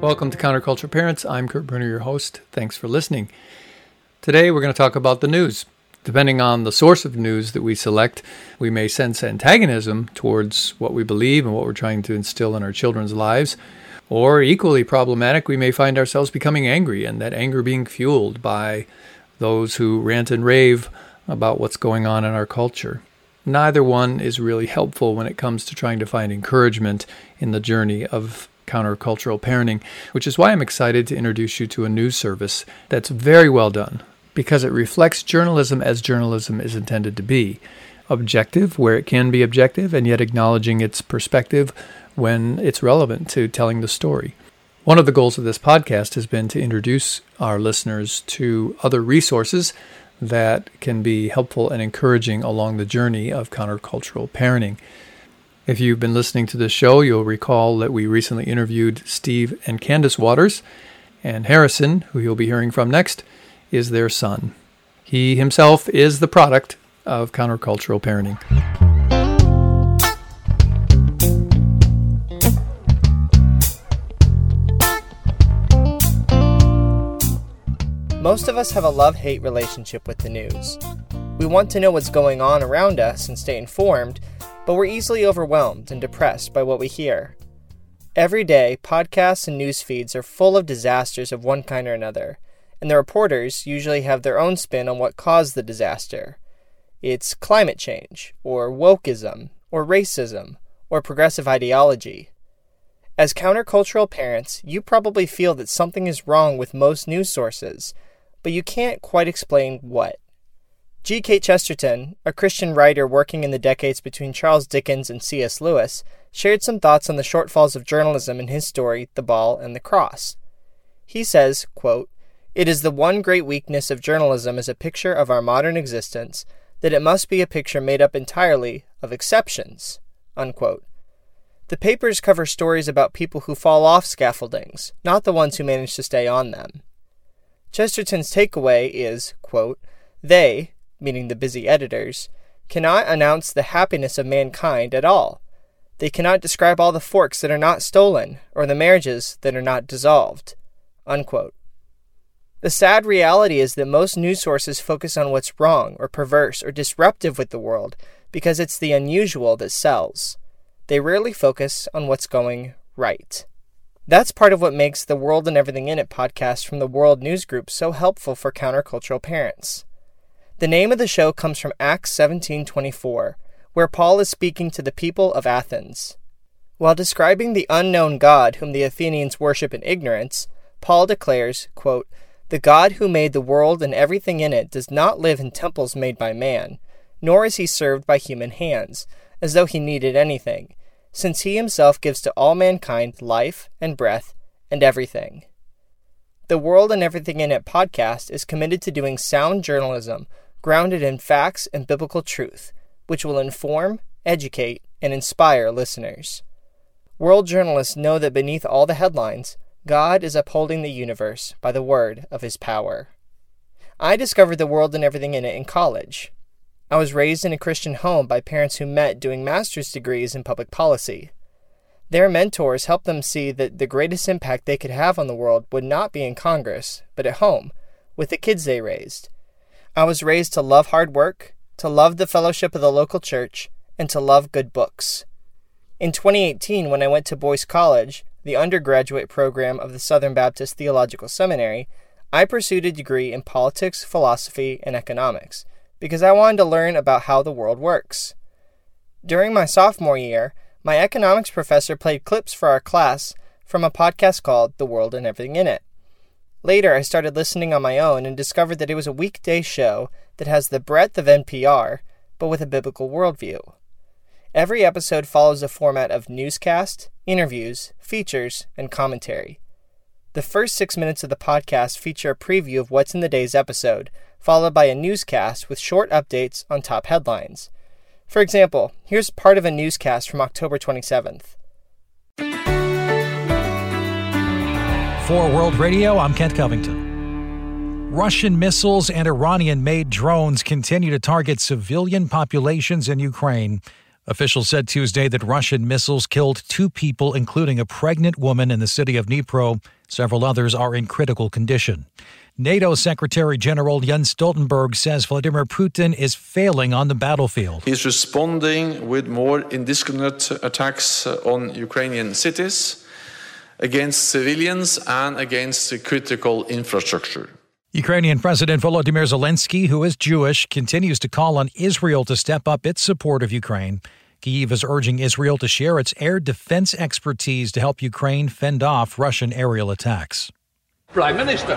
Welcome to Counterculture Parents. I'm Kurt Bruner, your host. Thanks for listening. Today we're going to talk about the news. Depending on the source of news that we select, we may sense antagonism towards what we believe and what we're trying to instill in our children's lives. Or equally problematic, we may find ourselves becoming angry and that anger being fueled by those who rant and rave about what's going on in our culture. Neither one is really helpful when it comes to trying to find encouragement in the journey of countercultural parenting, which is why I'm excited to introduce you to a news service that's very well done because it reflects journalism as journalism is intended to be objective where it can be objective and yet acknowledging its perspective when it's relevant to telling the story. One of the goals of this podcast has been to introduce our listeners to other resources that can be helpful and encouraging along the journey of countercultural parenting. If you've been listening to this show, you'll recall that we recently interviewed Steve and Candace Waters, and Harrison, who you'll be hearing from next, is their son. He himself is the product of countercultural parenting. Most of us have a love hate relationship with the news. We want to know what's going on around us and stay informed, but we're easily overwhelmed and depressed by what we hear. Every day, podcasts and news feeds are full of disasters of one kind or another, and the reporters usually have their own spin on what caused the disaster. It's climate change, or wokeism, or racism, or progressive ideology. As countercultural parents, you probably feel that something is wrong with most news sources, but you can't quite explain what. G.K. Chesterton, a Christian writer working in the decades between Charles Dickens and C.S. Lewis, shared some thoughts on the shortfalls of journalism in his story, The Ball and the Cross. He says, quote, It is the one great weakness of journalism as a picture of our modern existence that it must be a picture made up entirely of exceptions. Unquote. The papers cover stories about people who fall off scaffoldings, not the ones who manage to stay on them. Chesterton's takeaway is, quote, They, meaning the busy editors, cannot announce the happiness of mankind at all. They cannot describe all the forks that are not stolen, or the marriages that are not dissolved. Unquote. The sad reality is that most news sources focus on what's wrong, or perverse, or disruptive with the world because it's the unusual that sells. They rarely focus on what's going right. That's part of what makes the World and Everything in It podcast from the World News Group so helpful for countercultural parents. The name of the show comes from Acts 17:24, where Paul is speaking to the people of Athens. While describing the unknown God whom the Athenians worship in ignorance, Paul declares, quote, "The God who made the world and everything in it does not live in temples made by man, nor is he served by human hands, as though he needed anything, since he himself gives to all mankind life and breath and everything." The World and Everything in It podcast is committed to doing sound journalism grounded in facts and biblical truth, which will inform, educate, and inspire listeners. World journalists know that beneath all the headlines, God is upholding the universe by the word of his power. I discovered the world and everything in it in college. I was raised in a Christian home by parents who met doing master's degrees in public policy. Their mentors helped them see that the greatest impact they could have on the world would not be in Congress, but at home, with the kids they raised, I was raised to love hard work, to love the fellowship of the local church, and to love good books. In 2018, when I went to Boyce College, the undergraduate program of the Southern Baptist Theological Seminary, I pursued a degree in politics, philosophy, and economics because I wanted to learn about how the world works. During my sophomore year, my economics professor played clips for our class from a podcast called The World and Everything in It. Later, I started listening on my own and discovered that it was a weekday show that has the breadth of NPR, but with a biblical worldview. Every episode follows a format of newscast, interviews, features, and commentary. The first six minutes of the podcast feature a preview of what's in the day's episode, followed by a newscast with short updates on top headlines. For example, here's part of a newscast from October 27th. For World Radio, I'm Kent Covington. Russian missiles and Iranian made drones continue to target civilian populations in Ukraine Officials said Tuesday that Russian missiles killed two people, including a pregnant woman in the city of Dnipro. Several others are in critical condition. NATO Secretary General Jens Stoltenberg says Vladimir Putin is failing on the battlefield. He's responding with more indiscriminate attacks on Ukrainian cities, against civilians, and against critical infrastructure. Ukrainian President Volodymyr Zelensky, who is Jewish, continues to call on Israel to step up its support of Ukraine. Kyiv is urging Israel to share its air defense expertise to help Ukraine fend off Russian aerial attacks. Prime Minister.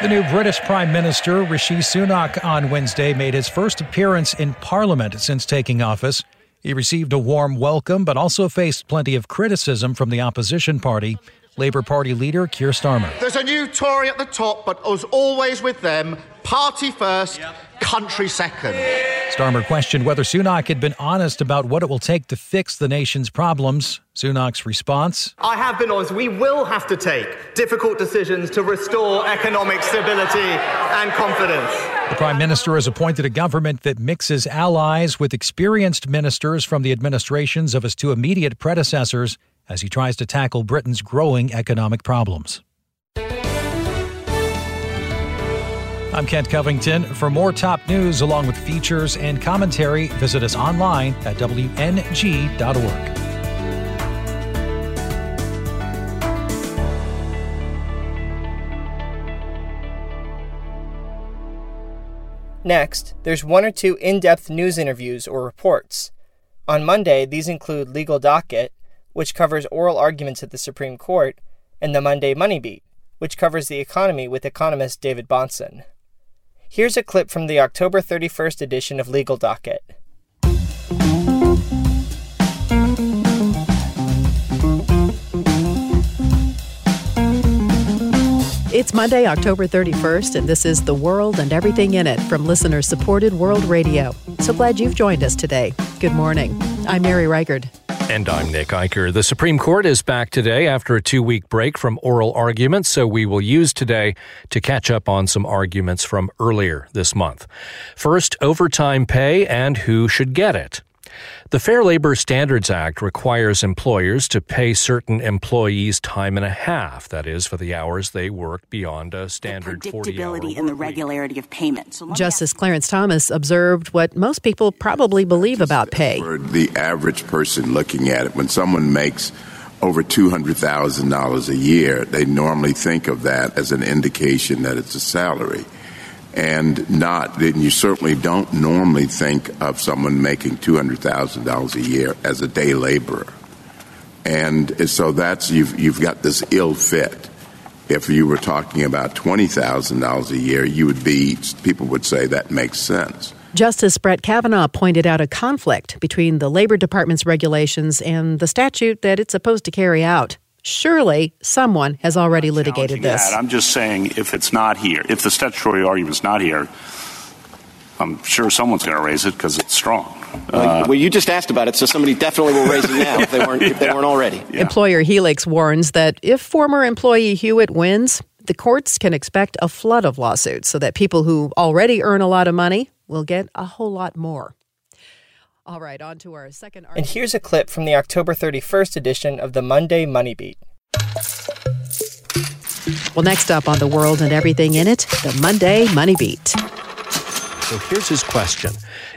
The new British Prime Minister, Rishi Sunak, on Wednesday made his first appearance in Parliament since taking office. He received a warm welcome, but also faced plenty of criticism from the opposition party. Labour Party leader Keir Starmer. There's a new Tory at the top, but as always with them, party first, yep. country second. Starmer questioned whether Sunak had been honest about what it will take to fix the nation's problems. Sunak's response I have been honest. We will have to take difficult decisions to restore economic stability and confidence. The Prime Minister has appointed a government that mixes allies with experienced ministers from the administrations of his two immediate predecessors as he tries to tackle Britain's growing economic problems. I'm Kent Covington. For more top news along with features and commentary, visit us online at WNG.org. Next, there's one or two in depth news interviews or reports. On Monday, these include Legal Docket, which covers oral arguments at the Supreme Court, and the Monday Money Beat, which covers the economy with economist David Bahnsen. Here's a clip from the October 31st edition of Legal Docket. It's Monday, October 31st, and this is The World and Everything in It from listener supported World Radio. So glad you've joined us today. Good morning. I'm Mary Reichard. And I'm Nick Eicher. The Supreme Court is back today after a two week break from oral arguments, so we will use today to catch up on some arguments from earlier this month. First, overtime pay and who should get it. The Fair Labor Standards Act requires employers to pay certain employees time and a half, that is, for the hours they work beyond a standard the predictability and the regularity of payment. So Justice Clarence Thomas observed what most people probably believe about pay. For the average person looking at it, when someone makes over $200,000 a year, they normally think of that as an indication that it's a salary and not, and you certainly don't normally think of someone making $200,000 a year as a day laborer. And so that's, you've, you've got this ill fit. If you were talking about $20,000 a year, you would be, people would say that makes sense. Justice Brett Kavanaugh pointed out a conflict between the Labor Department's regulations and the statute that it's supposed to carry out. Surely someone has already litigated this. That. I'm just saying if it's not here, if the statutory argument's not here, I'm sure someone's going to raise it because it's strong. Uh, well, you just asked about it, so somebody definitely will raise it now if they weren't if they weren't already. Yeah. Employer Helix warns that if former employee Hewitt wins, the courts can expect a flood of lawsuits, so that people who already earn a lot of money will get a whole lot more. All right, on to our second argument. And here's a clip from the October 31st edition of the Monday Money Beat. Well, next up on The World and Everything in It, the Monday Money Beat. So here's his question.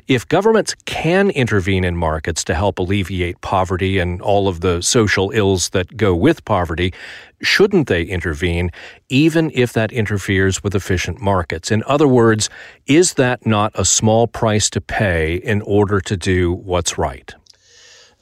If governments can intervene in markets to help alleviate poverty and all of the social ills that go with poverty, shouldn't they intervene even if that interferes with efficient markets? In other words, is that not a small price to pay in order to do what's right?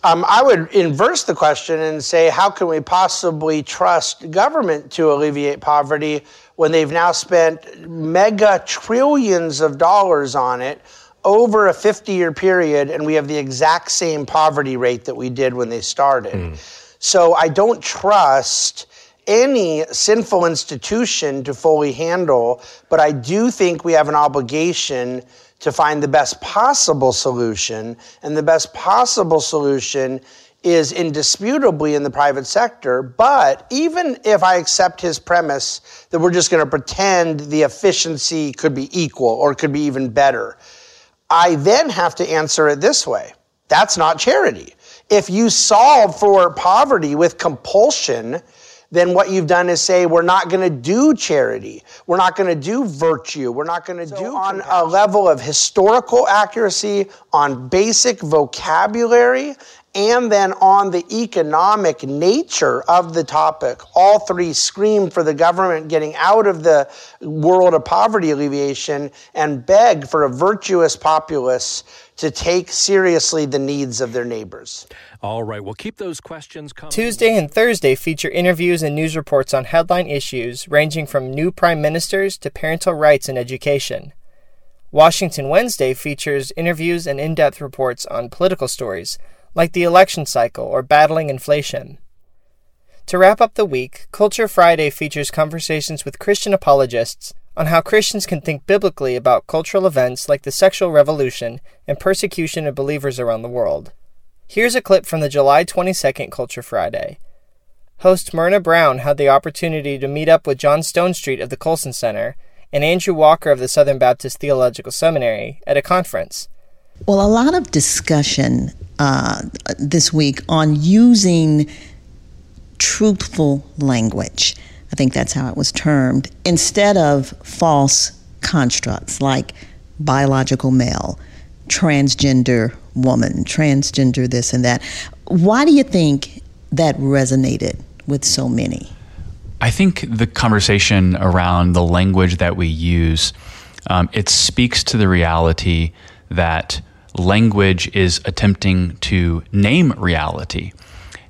Um, I would inverse the question and say, how can we possibly trust government to alleviate poverty when they've now spent mega trillions of dollars on it over a 50 year period and we have the exact same poverty rate that we did when they started. Mm. So I don't trust any sinful institution to fully handle, but I do think we have an obligation to find the best possible solution. And the best possible solution is indisputably in the private sector. But even if I accept his premise that we're just going to pretend the efficiency could be equal or could be even better, I then have to answer it this way. That's not charity. If you solve for poverty with compulsion, then what you've done is say, we're not going to do charity. We're not going to do virtue. We're not going to so do on a level of historical accuracy, on basic vocabulary, and then on the economic nature of the topic. All three scream for the government getting out of the world of poverty alleviation and beg for a virtuous populace to take seriously the needs of their neighbors. All right, we'll keep those questions coming. Tuesday and Thursday feature interviews and news reports on headline issues ranging from new prime ministers to parental rights and education. Washington Wednesday features interviews and in depth reports on political stories like the election cycle or battling inflation. To wrap up the week, Culture Friday features conversations with Christian apologists on how Christians can think biblically about cultural events like the sexual revolution and persecution of believers around the world. Here's a clip from the July 22nd Culture Friday. Host Myrna Brown had the opportunity to meet up with John Stonestreet of the Colson Center and Andrew Walker of the Southern Baptist Theological Seminary at a conference. Well, a lot of discussion uh, this week on using truthful language. I think that's how it was termed, instead of false constructs like biological male, transgender woman, transgender this and that. Why do you think that resonated with so many? I think the conversation around the language that we use, um, it speaks to the reality that language is attempting to name reality.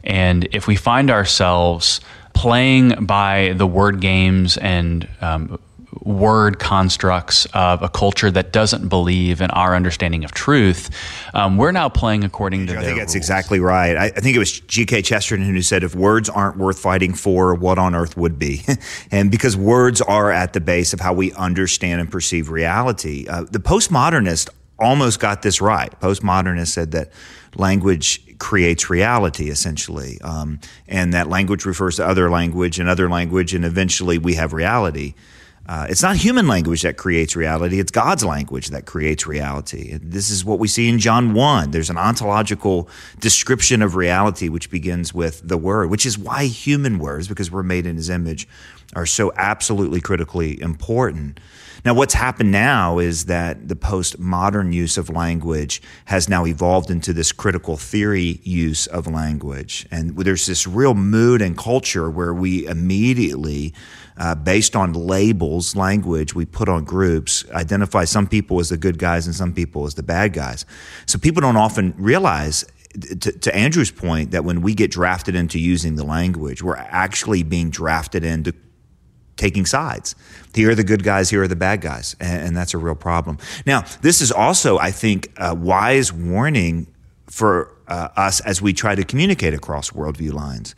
And if we find ourselves playing by the word games and um, word constructs of a culture that doesn't believe in our understanding of truth, um, we're now playing according to. I think that's rules. exactly right. I, I, think it was G.K. Chesterton who said, "If words aren't worth fighting for, what on earth would be?" and because words are at the base of how we understand and perceive reality, uh, the postmodernist almost got this right. Postmodernists said that language creates reality, essentially, um, and that language refers to other language and other language, and eventually we have reality. Uh, it's not human language that creates reality, it's God's language that creates reality. This is what we see in John 1. There's an ontological description of reality which begins with the word, which is why human words, because we're made in his image, are so absolutely critically important. Now, what's happened now is that the postmodern use of language has now evolved into this critical theory use of language. And there's this real mood and culture where we immediately, uh, based on labels, language we put on groups, identify some people as the good guys and some people as the bad guys. So people don't often realize to, to, Andrew's point, that when we get drafted into using the language, we're actually being drafted into taking sides. Here are the good guys, here are the bad guys. And, and that's a real problem. Now, this is also, I think, a wise warning for uh, us as we try to communicate across worldview lines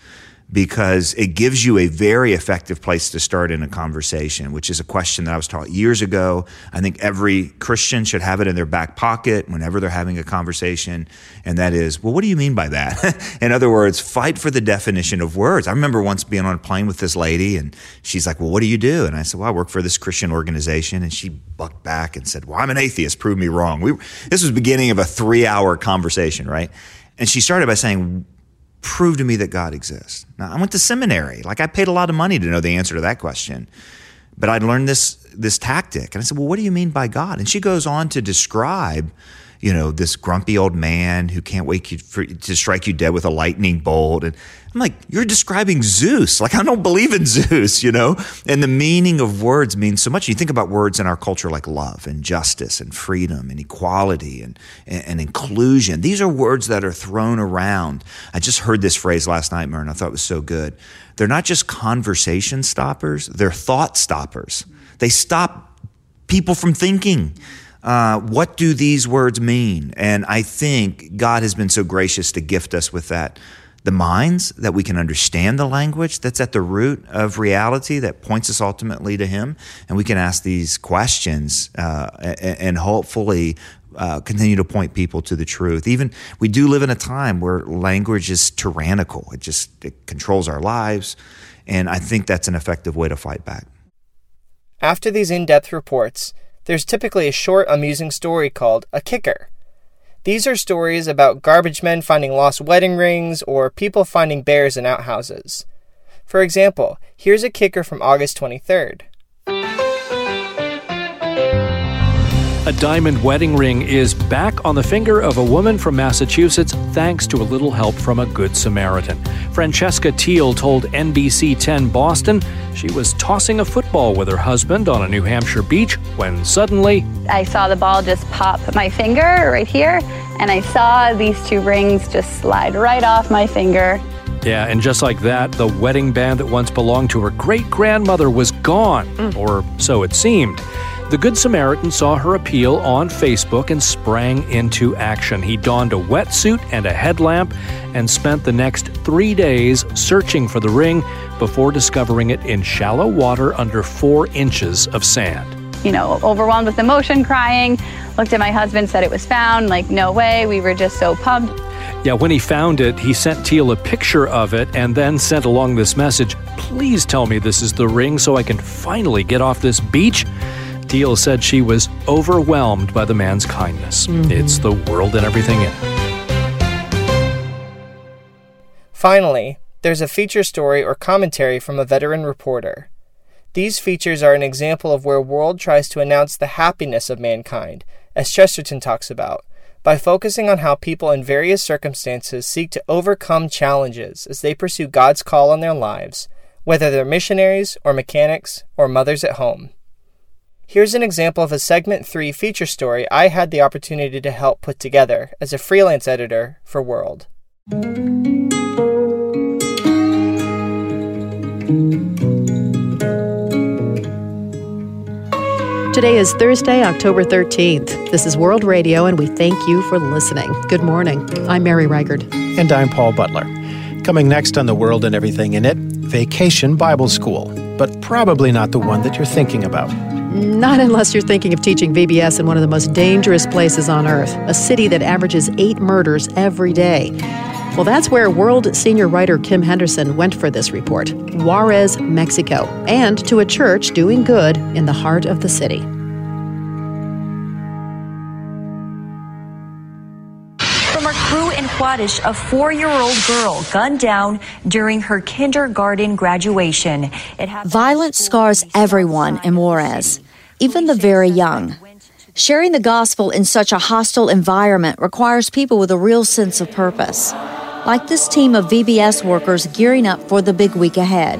because it gives you a very effective place to start in a conversation, which is a question that I was taught years ago. I think every Christian should have it in their back pocket whenever they're having a conversation. And that is, well, what do you mean by that? in other words, fight for the definition of words. I remember once being on a plane with this lady and she's like, well, what do you do? And I said, well, I work for this Christian organization. And she bucked back and said, well, I'm an atheist. Prove me wrong. We, this was beginning of a three hour conversation, right? And she started by saying, prove to me that God exists. Now, I went to seminary. Like I paid a lot of money to know the answer to that question. But I'd learned this this tactic. And I said, "Well, what do you mean by God?" And she goes on to describe you know, this grumpy old man who can't wait for, to strike you dead with a lightning bolt. And I'm like, you're describing Zeus. Like, I don't believe in Zeus, you know? And the meaning of words means so much. You think about words in our culture like love and justice and freedom and equality and, and, and inclusion. These are words that are thrown around. I just heard this phrase last night, Myrna. I thought it was so good. They're not just conversation stoppers, they're thought stoppers. They stop people from thinking. Uh, what do these words mean? And I think God has been so gracious to gift us with that. The minds that we can understand the language that's at the root of reality that points us ultimately to Him. And we can ask these questions uh, and, hopefully uh, continue to point people to the truth. Even we do live in a time where language is tyrannical, it just it controls our lives. And I think that's an effective way to fight back. After these in depth reports, there's typically a short, amusing story called a kicker. These are stories about garbage men finding lost wedding rings or people finding bears in outhouses. For example, here's a kicker from August 23rd. A diamond wedding ring is back on the finger of a woman from Massachusetts thanks to a little help from a good Samaritan. Francesca Teal told NBC 10 Boston she was tossing a football with her husband on a New Hampshire beach when suddenly I saw the ball just pop my finger right here, and I saw these two rings just slide right off my finger. Yeah, and just like that, the wedding band that once belonged to her great grandmother was gone, mm. or so it seemed. The Good Samaritan saw her appeal on Facebook and sprang into action. He donned a wetsuit and a headlamp and spent the next three days searching for the ring before discovering it in shallow water under four inches of sand. You know, overwhelmed with emotion, crying. Looked at my husband, said it was found. Like, no way. We were just so pumped. Yeah, when he found it, he sent Teal a picture of it and then sent along this message Please tell me this is the ring so I can finally get off this beach. Teal said she was overwhelmed by the man's kindness. Mm-hmm. It's the world and everything in it. Finally, there's a feature story or commentary from a veteran reporter. These features are an example of where World tries to announce the happiness of mankind, as Chesterton talks about, by focusing on how people in various circumstances seek to overcome challenges as they pursue God's call on their lives, whether they're missionaries or mechanics or mothers at home. Here's an example of a segment 3 feature story I had the opportunity to help put together as a freelance editor for World. Today is Thursday, October 13th. This is World Radio, and we thank you for listening. Good morning. I'm Mary Reichard. And I'm Paul Butler. Coming next on The World and Everything in It Vacation Bible School, but probably not the one that you're thinking about. Not unless you're thinking of teaching VBS in one of the most dangerous places on earth, a city that averages eight murders every day. Well, that's where World senior writer Kim Henderson went for this report Juarez, Mexico, and to a church doing good in the heart of the city. From our crew in Juarez, a four year old girl gunned down during her kindergarten graduation. It Violence scars everyone in Juarez, even the very young. Sharing the gospel in such a hostile environment requires people with a real sense of purpose, like this team of VBS workers gearing up for the big week ahead.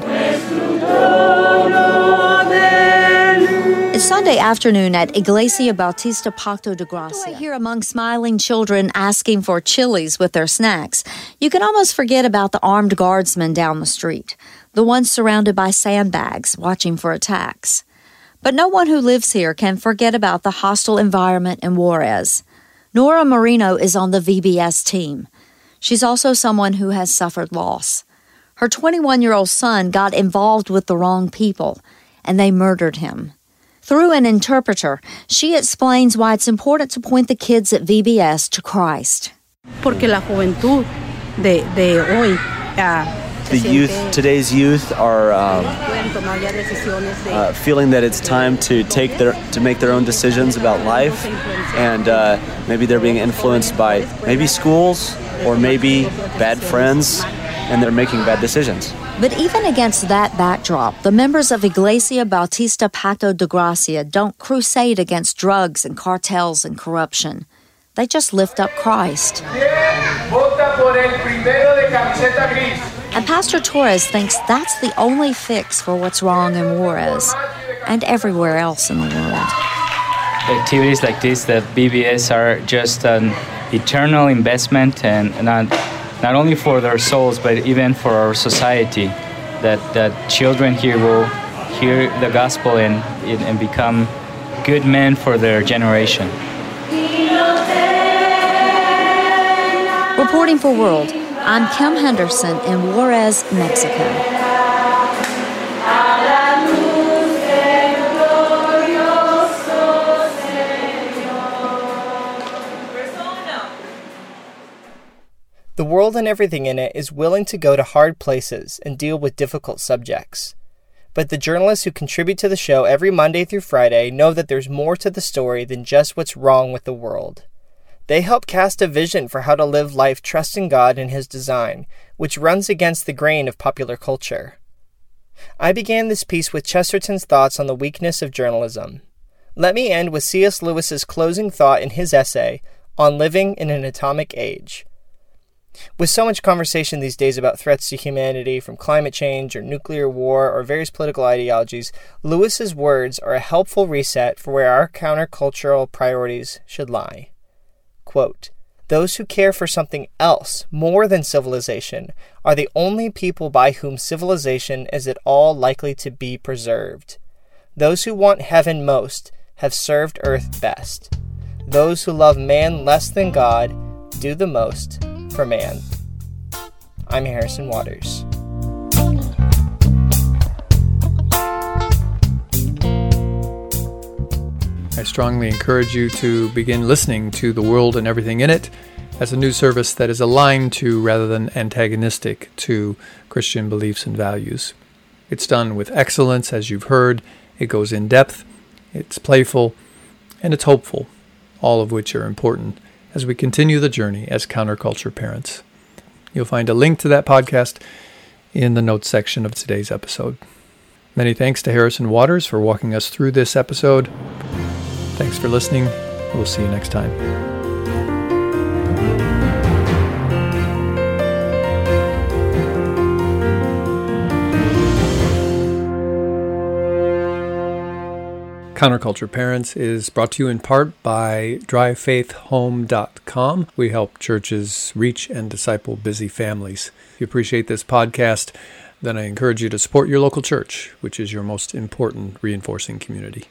It's Sunday afternoon at Iglesia Bautista Pacto de Gracia. Here among smiling children asking for chilies with their snacks, you can almost forget about the armed guardsmen down the street, the ones surrounded by sandbags watching for attacks. But no one who lives here can forget about the hostile environment in Juarez. Nora Marino is on the VBS team. She's also someone who has suffered loss. Her 21 year old son got involved with the wrong people, and they murdered him. Through an interpreter, she explains why it's important to point the kids at VBS to Christ. Porque la juventud de, de hoy ah, The youth, today's youth, are um, pueden tomar ya decisiones de uh, feeling that it's time to take their to make their own decisions about life, and uh, maybe they're being influenced by maybe schools or maybe bad friends, and they're making bad decisions. But even against that backdrop, the members of Iglesia Bautista Pacto de Gracia don't crusade against drugs and cartels and corruption. They just lift up Christ. And Pastor Torres thinks that's the only fix for what's wrong in Juarez and everywhere else in the world. activities like this that VBS are just an eternal investment and not not only for their souls but even for our society that that children here will hear the gospel and and become good men for their generation. Reporting for World, I'm Kim Henderson in Juarez, Mexico. The world and everything in it is willing to go to hard places and deal with difficult subjects. But the journalists who contribute to the show every Monday through Friday know that there's more to the story than just what's wrong with the world. They help cast a vision for how to live life trusting God and His design, which runs against the grain of popular culture. I began this piece with Chesterton's thoughts on the weakness of journalism. Let me end with C.S. Lewis's closing thought in his essay on living in an atomic age. With so much conversation these days about threats to humanity from climate change or nuclear war or various political ideologies, Lewis's words are a helpful reset for where our countercultural priorities should lie. Quote, those who care for something else more than civilization are the only people by whom civilization is at all likely to be preserved. Those who want heaven most have served earth best. Those who love man less than God do the most for man. I'm Harrison Waters. I strongly encourage you to begin listening to The World and Everything in It as a news service that is aligned to rather than antagonistic to Christian beliefs and values. It's done with excellence, as you've heard. It goes in depth, it's playful, and it's hopeful, all of which are important as we continue the journey as counterculture parents. You'll find a link to that podcast in the notes section of today's episode. Many thanks to Harrison Waters for walking us through this episode. Thanks for listening. We'll see you next time. Counterculture Parents is brought to you in part by drivefaithhome.com. We help churches reach and disciple busy families. If you appreciate this podcast, then I encourage you to support your local church, which is your most important reinforcing community.